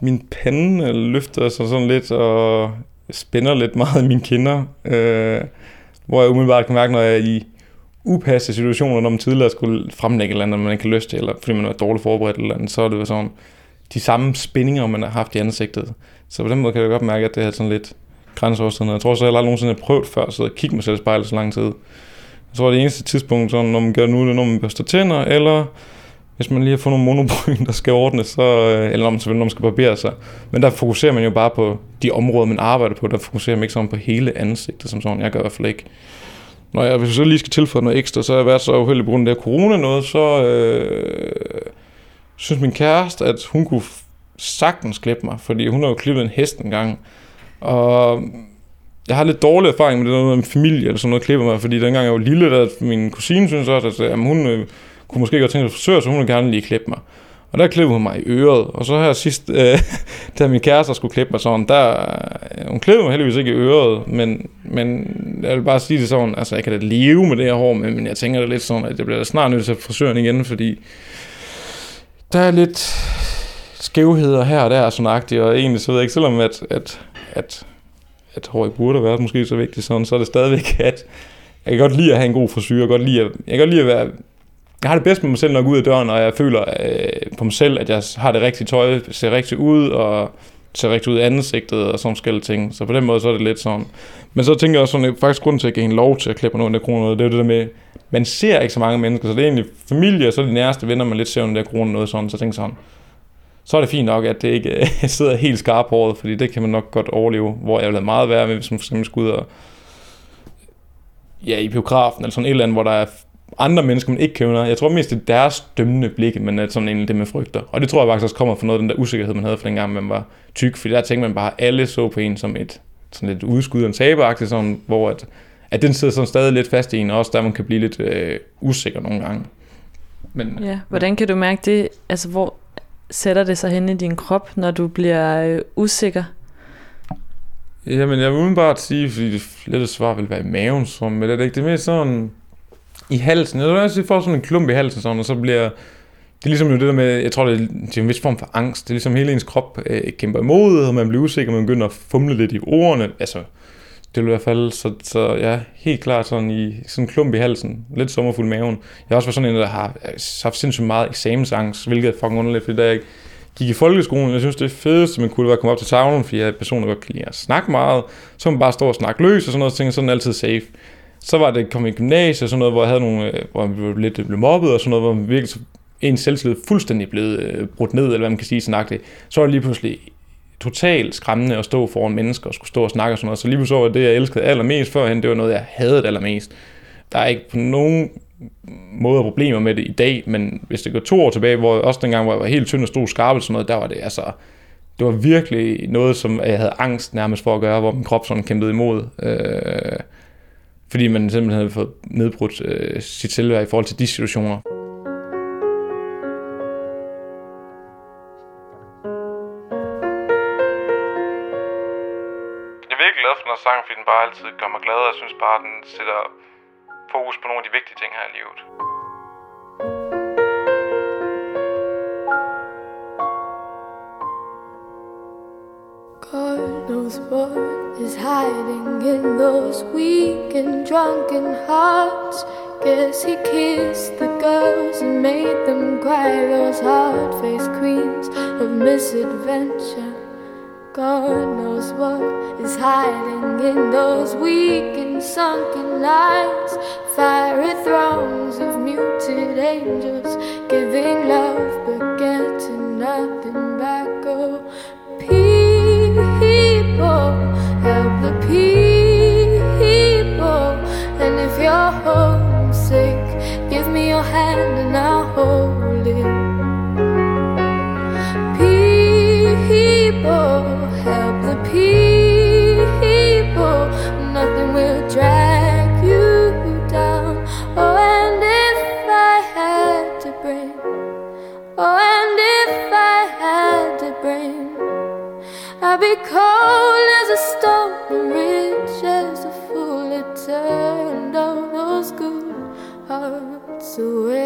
S2: min pande løfter sig sådan lidt og spænder lidt meget i mine kinder. Øh, hvor jeg umiddelbart kan mærke, når jeg er i upassede situationer, når man tidligere skulle fremlægge et eller andet, man ikke har lyst til, eller fordi man er dårligt forberedt eller andet, så er det jo sådan de samme spændinger, man har haft i ansigtet. Så på den måde kan jeg godt mærke, at det er sådan lidt grænseoverskridende. Jeg tror så, jeg aldrig nogensinde har prøvet før at sidde og kigge mig selv i spejlet så lang tid. Jeg tror, det eneste tidspunkt, sådan, når man gør nu, det er, når man børster tænder, eller hvis man lige har fået nogle monobryn, der skal ordnes, så, øh, eller når man, selvfølgelig, når man skal barbere sig. Men der fokuserer man jo bare på de områder, man arbejder på. Der fokuserer man ikke sådan på hele ansigtet, som sådan. Jeg gør i hvert fald ikke. Når jeg, hvis jeg så lige skal tilføje noget ekstra, så har jeg været så uheldig på grund af det corona noget, så øh, synes min kæreste, at hun kunne sagtens klippe mig, fordi hun har jo klippet en hest en gang. Og jeg har lidt dårlig erfaring med det noget med familie eller sådan noget klipper mig, fordi dengang jeg var lille, der min kusine synes også, at øh, jamen, hun øh, kunne måske godt tænke sig at forsøge, så hun ville gerne lige klippe mig. Og der klippede hun mig i øret, og så her sidst, øh, da min kæreste skulle klippe mig sådan, der, øh, hun klippede mig heldigvis ikke i øret, men, men jeg vil bare sige det sådan, altså jeg kan da leve med det her hår, men, men jeg tænker det lidt sådan, at jeg bliver da snart nødt til frisøren igen, fordi der er lidt skævheder her og der, sådan agtigt, og egentlig så ved jeg ikke, selvom at, at, at at hår ikke burde være måske så vigtigt sådan, så er det stadigvæk, at jeg kan godt lide at have en god frisyr, jeg kan godt lide at, jeg kan godt lide at være, jeg har det bedst med mig selv, når jeg går ud af døren, og jeg føler øh, på mig selv, at jeg har det rigtige tøj, ser rigtigt ud, og ser rigtigt ud i ansigtet, og sådan forskellige ting. Så på den måde, så er det lidt sådan. Men så tænker jeg også sådan, at faktisk grunden til at give en lov til at klippe nogle af kroner, det er det der med, man ser ikke så mange mennesker, så det er egentlig familie, og så er de nærmeste venner, man lidt ser under der kroner noget sådan, så tænker sådan, så er det fint nok, at det ikke sidder helt skarpt på året, fordi det kan man nok godt overleve, hvor jeg vil have meget værre med, hvis man for eksempel skulle ud og ja, i biografen, eller sådan et eller andet, hvor der er andre mennesker, man ikke kender. Jeg tror mest, det er deres dømmende blikke, men er sådan egentlig det med frygter. Og det tror jeg faktisk også kommer fra noget af den der usikkerhed, man havde for dengang, man var tyk, fordi der tænkte man bare, at alle så på en som et sådan lidt udskud og en taberagtigt, sådan, hvor at, at den sidder sådan stadig lidt fast i en, og også der man kan blive lidt øh, usikker nogle gange.
S1: Men, ja, hvordan kan du mærke det? Altså, hvor, sætter det sig hen i din krop, når du bliver øh, usikker?
S2: Jamen, jeg vil udenbart sige, fordi det lette svar vil være i maven, som, men det er ikke det mere sådan i halsen. Jeg vil også får sådan en klump i halsen, sådan, og så bliver det er ligesom jo det der med, jeg tror, det er, det er en vis form for angst. Det er ligesom hele ens krop øh, kæmper imod, og man bliver usikker, man begynder at fumle lidt i ordene. Altså, det vil i hvert fald, så, så ja, helt klart sådan i sådan en klump i halsen, lidt sommerfuld maven. Jeg har også været sådan en, der har øh, haft sindssygt meget eksamensangst, hvilket er fucking underligt, fordi da jeg gik i folkeskolen, jeg synes det fedeste, man kunne være at komme op til tavlen, fordi jeg er person, der godt kan lide at snakke meget, så man bare står og snakke løs og sådan noget, så tænker sådan altid safe. Så var det kom i gymnasiet og sådan noget, hvor jeg havde nogle, øh, hvor jeg blev lidt blev mobbet og sådan noget, hvor man virkelig en selvtillid fuldstændig blevet øh, brudt ned, eller hvad man kan sige sådan Så var det lige pludselig totalt skræmmende at stå foran mennesker og skulle stå og snakke og sådan noget. Så lige pludselig var det, jeg elskede allermest førhen, det var noget, jeg havde allermest. Der er ikke på nogen måde problemer med det i dag, men hvis det går to år tilbage, hvor også dengang, hvor jeg var helt tynd og stod skarp og sådan noget, der var det altså, det var virkelig noget, som jeg havde angst nærmest for at gøre, hvor min krop sådan kæmpede imod. Øh, fordi man simpelthen havde fået nedbrudt øh, sit selvværd i forhold til de situationer. sangen, fordi den bare altid gør mig glad, og jeg synes bare, at den sætter fokus på nogle af de vigtige ting her i livet.
S6: Good. knows what is hiding in those weak and drunken hearts. Guess he kissed the girls and made them cry, those hard faced queens of misadventure. God knows what is hiding in those weak and sunken lines. Fiery throngs of muted angels giving love but getting nothing the people. And if you're homesick, give me your hand and I'll hold it. People, help the people. Nothing will drag you down. Oh, and if I had to bring, oh, and if I had to bring, I'd be cold as a stone rich as a fool. It turned all those good hearts away.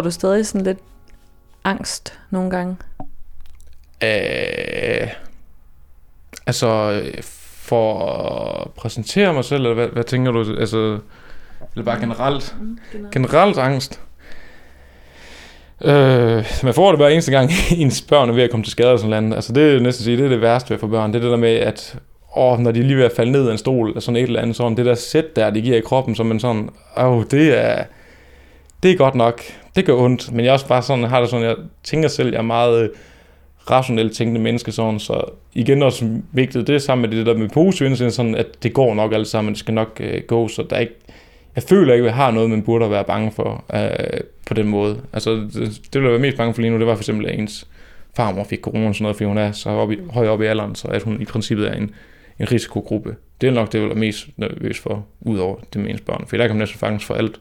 S1: Får du stadig sådan lidt angst nogle gange?
S2: Øh, altså, for at præsentere mig selv, eller hvad, hvad tænker du? Altså, eller bare generelt? Generelt angst? Øh, man får det hver eneste gang, ens børn er ved at komme til skade eller sådan noget. Altså, det er næsten sige, det er det værste ved få børn. Det er det der med, at åh, når de er lige ved at falde ned af en stol, eller sådan et eller andet, sådan det der sæt der, de giver i kroppen, som man sådan, åh, det er, det er godt nok. Det gør ondt, men jeg er også bare sådan, har det sådan, jeg tænker selv, jeg er meget øh, rationelt tænkende menneske, sådan, så igen også vigtigt, det er sammen med det der med positiv indstilling, sådan, at det går nok alt sammen, det skal nok øh, gå, så der er ikke, jeg føler ikke, at jeg har noget, man burde være bange for øh, på den måde. Altså, det, det ville jeg være mest bange for lige nu, det var for eksempel, at ens farmor fik corona og sådan noget, fordi hun er så op i, høj op i alderen, så at hun i princippet er en, en risikogruppe. Det er nok det, jeg vil være mest nervøs for, udover det med ens børn, for der kan man næsten fanges for alt.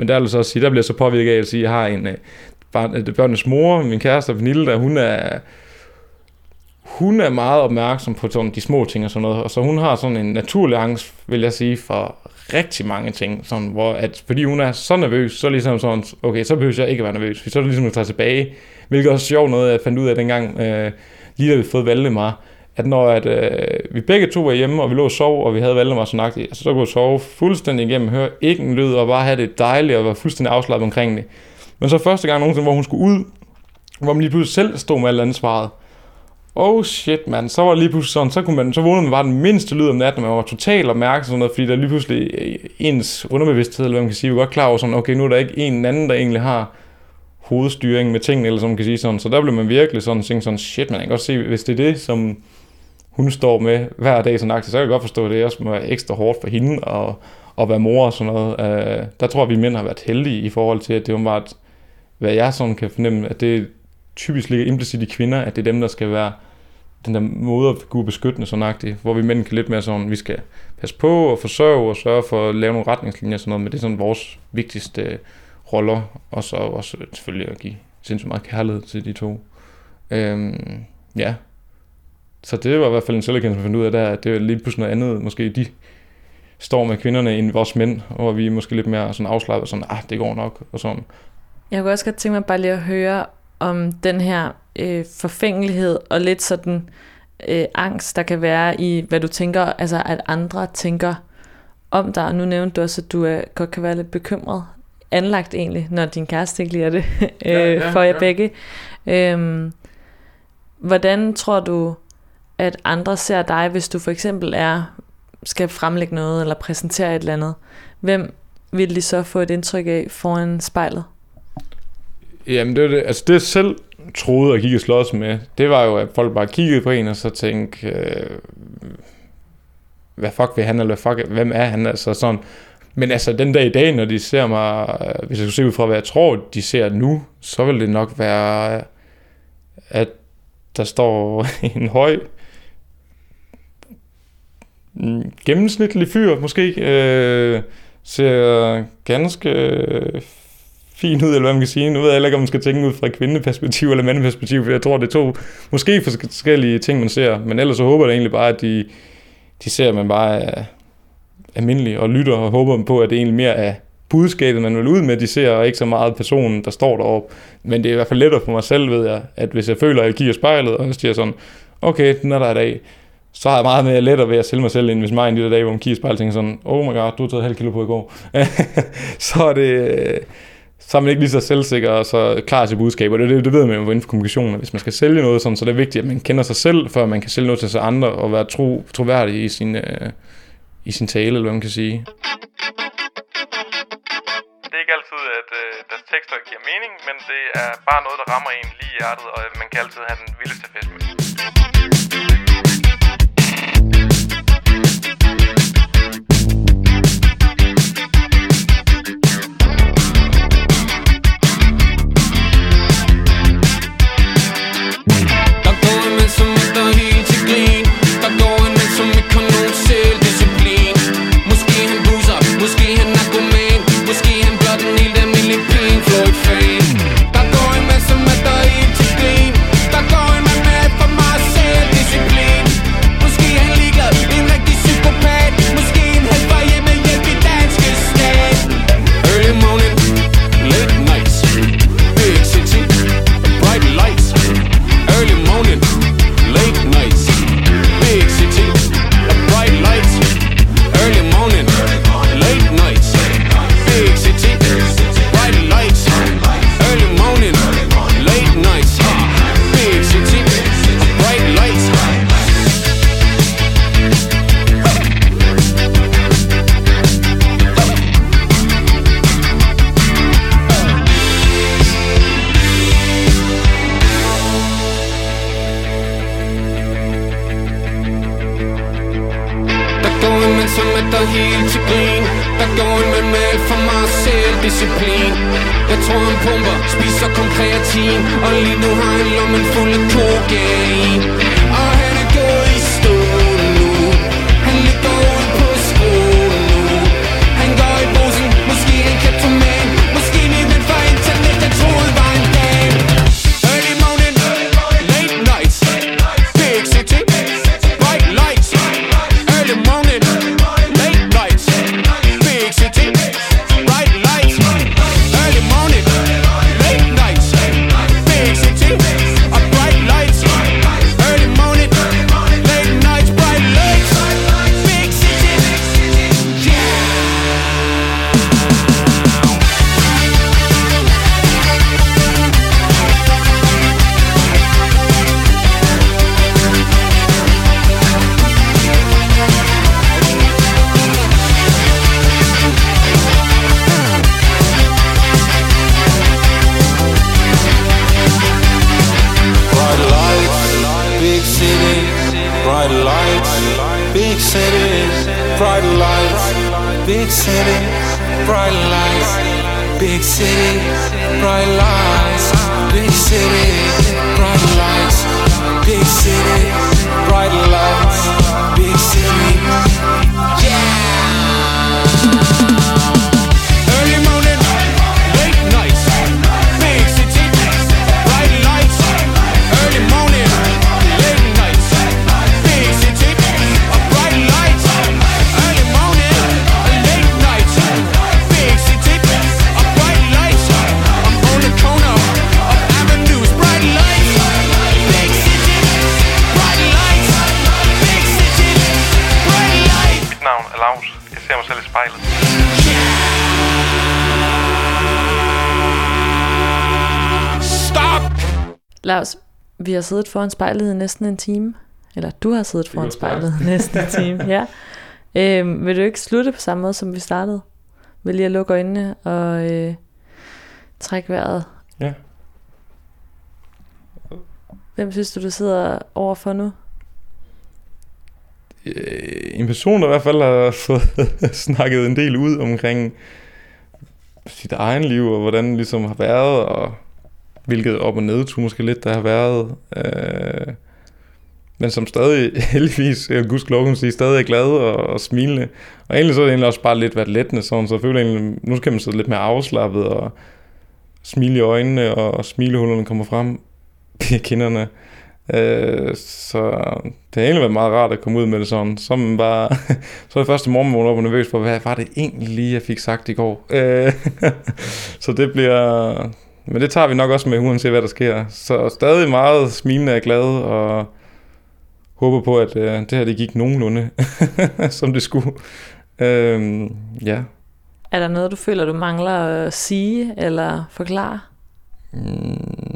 S2: Men der er altså også sige, der bliver jeg så påvirket af at sige, at jeg har en øh, øh, børnenes mor, min kæreste Pernille, der hun er hun er meget opmærksom på sådan de små ting og sådan noget, og så hun har sådan en naturlig angst, vil jeg sige, for rigtig mange ting, sådan, hvor at, fordi hun er så nervøs, så ligesom sådan, okay, så behøver jeg ikke at være nervøs, for så er det ligesom at tage tilbage, hvilket også er sjovt noget, jeg fandt ud af dengang, øh, lige da vi fået Valdemar, at når at, øh, vi begge to var hjemme, og vi lå og sov, og vi havde Valdemar så nøjagtigt, altså, så kunne vi sove fuldstændig igennem, høre ikke en lyd, og bare have det dejligt, og være fuldstændig afslappet omkring det. Men så første gang nogensinde, hvor hun skulle ud, hvor man lige pludselig selv stod med alt ansvaret, Oh shit, man. Så var det lige pludselig sådan, så, kunne man, så vågnede man bare den mindste lyd om natten, man var totalt opmærksom sådan noget, fordi der lige pludselig øh, ens underbevidsthed, eller hvad man kan sige, var godt klar over sådan, okay, nu er der ikke en anden, der egentlig har hovedstyring med tingene, eller som man kan sige sådan. Så der blev man virkelig sådan, tænke sådan, shit, man kan godt se, hvis det er det, som hun står med hver dag sådan så jeg kan godt forstå, at det også må være ekstra hårdt for hende at, at være mor og sådan noget. Uh, der tror jeg, at vi mænd har været heldige i forhold til, at det var at hvad jeg sådan kan fornemme, at det typisk ligger implicit i kvinder, at det er dem, der skal være den der måde at gå beskyttende sådan agtigt, hvor vi mænd kan lidt mere sådan, vi skal passe på og forsørge og sørge for at lave nogle retningslinjer og sådan noget, men det er sådan vores vigtigste øh, roller, og så også selvfølgelig at give sindssygt meget kærlighed til de to. Øhm, ja. Så det var i hvert fald en selverkendelse, man fandt ud af der, at det er lige pludselig noget andet, måske de står med kvinderne end vores mænd, og vi er måske lidt mere sådan afslappet, sådan, ah, det går nok, og sådan.
S1: Jeg kunne også godt tænke mig bare lige at høre om den her øh, forfængelighed og lidt sådan øh, angst, der kan være i, hvad du tænker, altså at andre tænker om dig. Nu nævnte du også, at du er, godt kan være lidt bekymret, anlagt egentlig, når din kæreste ikke lige det, øh, ja, ja, for jer ja. begge. Øhm, hvordan tror du, at andre ser dig, hvis du for eksempel er skal fremlægge noget eller præsentere et eller andet? Hvem vil de så få et indtryk af foran spejlet?
S2: Jamen det er det, altså det jeg selv troede at gik og slås med, det var jo, at folk bare kiggede på en og så tænkte, øh, hvad fuck vil han, eller hvad fuck, hvem er han, altså sådan. Men altså den dag i dag, når de ser mig, øh, hvis jeg skulle se ud fra, hvad jeg tror, de ser nu, så vil det nok være, at der står en høj, Mm, gennemsnitlig fyr måske, øh, ser ganske øh, fin ud, eller hvad man kan sige. Nu ved jeg ikke, om man skal tænke ud fra kvindeperspektiv eller mandeperspektiv, for jeg tror, det er to måske forskellige ting, man ser. Men ellers så håber jeg egentlig bare, at de, de ser, at man bare er almindelig og lytter og håber på, at det egentlig mere er budskabet, man vil ud med, de ser, og ikke så meget personen, der står deroppe. Men det er i hvert fald lettere for mig selv, ved jeg, at hvis jeg føler, at jeg kigger spejlet, og jeg siger sådan, okay, den er der i dag, så har jeg meget mere lettere ved at sælge mig selv, end hvis mig en lille dag, hvor man kigger i spejlet tænker sådan, oh my god, du har taget halv kilo på i går. så er det, så er man ikke lige så selvsikker og så klar til budskaber. Det, det, det ved man jo inden for kommunikation. Hvis man skal sælge noget, sådan, så det er vigtigt, at man kender sig selv, før man kan sælge noget til sig andre og være tro, troværdig i sin, øh, i sin tale, eller hvad man kan sige.
S7: Det er ikke altid, at øh, deres tekster giver mening, men det er bare noget, der rammer en lige i hjertet, og man kan altid have den vildeste fest med.
S8: Navn er Lars. Jeg ser mig selv i spejlet.
S7: Stop!
S1: Lars, vi har siddet foran spejlet i næsten en time. Eller du har siddet foran spejlet i næsten en time, ja. Øhm, vil du ikke slutte på samme måde, som vi startede? Vil lige at lukke øjnene og øh, trække vejret?
S2: Ja.
S1: Hvem synes du, du sidder overfor nu?
S2: Øh, en person, der i hvert fald har fået snakket en del ud omkring sit egen liv, og hvordan det ligesom har været, og hvilket op- og nedtur måske lidt, der har været. Øh, men som stadig, heldigvis, jeg gudskelov kan sige, stadig er glad og, og smilende. Og egentlig så er det egentlig også bare lidt været lettende sådan, så jeg føler egentlig, nu kan man sidde lidt mere afslappet og smile i øjnene, og, og smilehullerne kommer frem i kinderne. Øh, så det har egentlig været meget rart at komme ud med det sådan. Så man bare, så er det første morgen, vågner op og nervøs for, hvad var det egentlig lige, jeg fik sagt i går? Øh, så det bliver, men det tager vi nok også med, uanset hvad der sker. Så stadig meget smilende og glad, og håber på, at øh, det her det gik nogenlunde, som det skulle. Øh, ja.
S1: Er der noget, du føler, du mangler at sige eller forklare?
S2: Mm,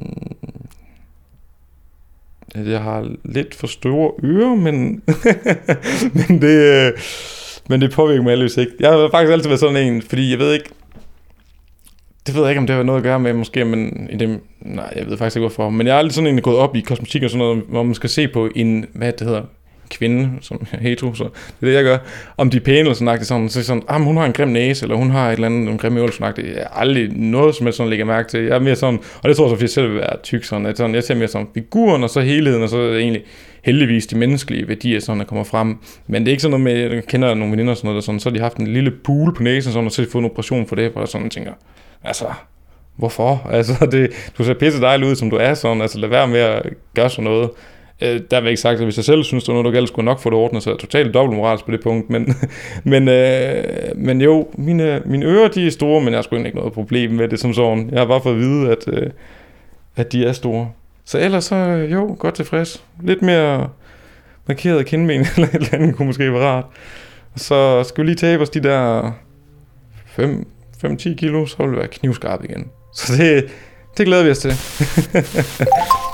S2: at jeg har lidt for store ører, men, men, det, øh, men det påvirker mig alligevel ikke. Jeg har faktisk altid været sådan en, fordi jeg ved ikke, det ved jeg ikke, om det har noget at gøre med, måske, men i det, nej, jeg ved faktisk ikke hvorfor, men jeg har aldrig sådan en gået op i kosmetik og sådan noget, hvor man skal se på en, hvad det hedder, kvinde, som hetero, så det er det, jeg gør. Om de er pæne eller sådan sådan, så sådan, ah, hun har en grim næse, eller hun har et eller andet, en grim øvel, sådan. Jeg har aldrig noget, som jeg sådan lægger mærke til. Jeg er mere sådan, og det tror jeg så, fordi jeg selv vil være tyk, sådan, at sådan, jeg ser mere sådan figuren, og så helheden, og så er det egentlig heldigvis de menneskelige værdier, sådan, der kommer frem. Men det er ikke sådan noget med, jeg kender nogle veninder, sådan noget, der sådan, så har de haft en lille pool på næsen, sådan, og så har de fået en operation for det, og sådan, tænker, altså, hvorfor? Altså, det, du ser pisse dejligt ud, som du er, sådan, altså lad være med at gøre sådan noget. Øh, der vil jeg ikke sagt, at hvis jeg selv synes, der er noget, der galt, skulle nok få det ordnet, så jeg er totalt dobbeltmoralsk på det punkt. Men, men, øh, men jo, mine, mine ører, de er store, men jeg har sgu egentlig ikke noget problem med det som sådan. Jeg har bare fået at vide, at, øh, at de er store. Så ellers så, øh, jo, godt tilfreds. Lidt mere markeret kindben, eller et eller andet kunne måske være rart. Så skal vi lige tabe os de der 5-10 kilo, så vil det være knivskarp igen. Så det, det glæder vi os til.